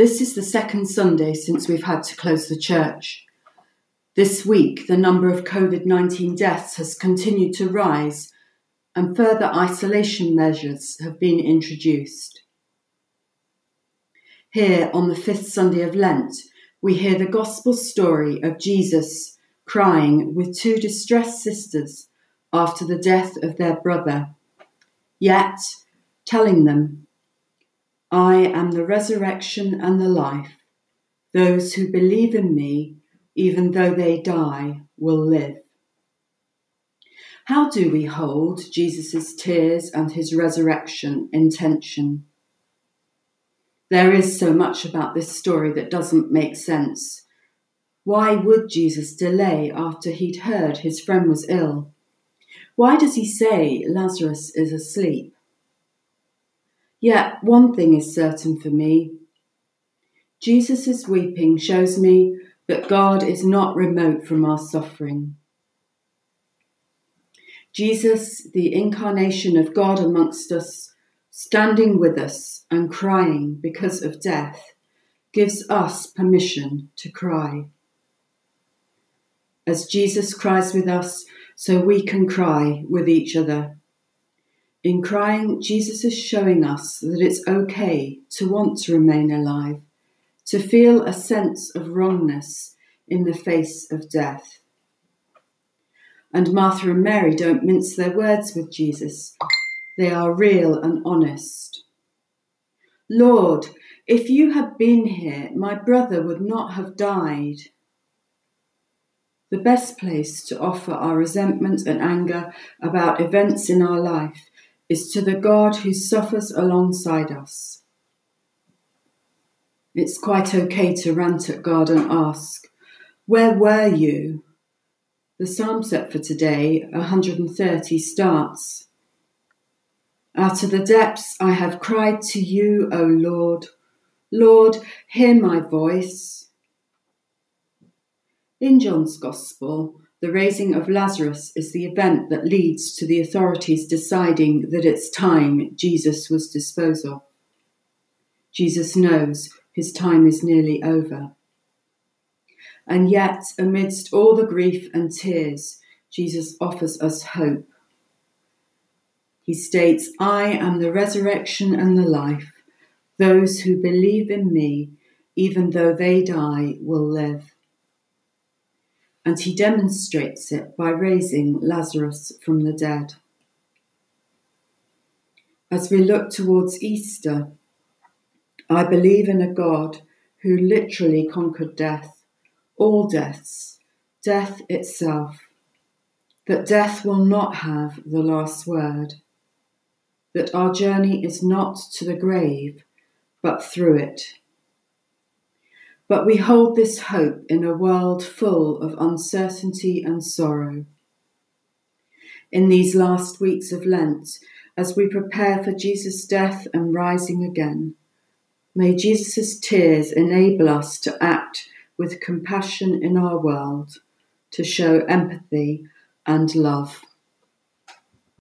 This is the second Sunday since we've had to close the church. This week, the number of COVID 19 deaths has continued to rise, and further isolation measures have been introduced. Here, on the fifth Sunday of Lent, we hear the Gospel story of Jesus crying with two distressed sisters after the death of their brother, yet telling them I am the resurrection and the life. Those who believe in me, even though they die, will live. How do we hold Jesus' tears and his resurrection in tension? There is so much about this story that doesn't make sense. Why would Jesus delay after he'd heard his friend was ill? Why does he say Lazarus is asleep? Yet one thing is certain for me. Jesus' weeping shows me that God is not remote from our suffering. Jesus, the incarnation of God amongst us, standing with us and crying because of death, gives us permission to cry. As Jesus cries with us, so we can cry with each other. In crying, Jesus is showing us that it's okay to want to remain alive, to feel a sense of wrongness in the face of death. And Martha and Mary don't mince their words with Jesus, they are real and honest. Lord, if you had been here, my brother would not have died. The best place to offer our resentment and anger about events in our life is to the God who suffers alongside us. It's quite okay to rant at God and ask, Where were you? The psalm set for today, 130, starts Out of the depths I have cried to you, O Lord. Lord, hear my voice. In John's Gospel, the raising of Lazarus is the event that leads to the authorities deciding that it's time Jesus was disposed of. Jesus knows his time is nearly over. And yet, amidst all the grief and tears, Jesus offers us hope. He states, I am the resurrection and the life. Those who believe in me, even though they die, will live and he demonstrates it by raising Lazarus from the dead. As we look towards Easter, I believe in a God who literally conquered death, all deaths, death itself, that death will not have the last word, that our journey is not to the grave, but through it but we hold this hope in a world full of uncertainty and sorrow. In these last weeks of Lent, as we prepare for Jesus' death and rising again, may Jesus' tears enable us to act with compassion in our world, to show empathy and love.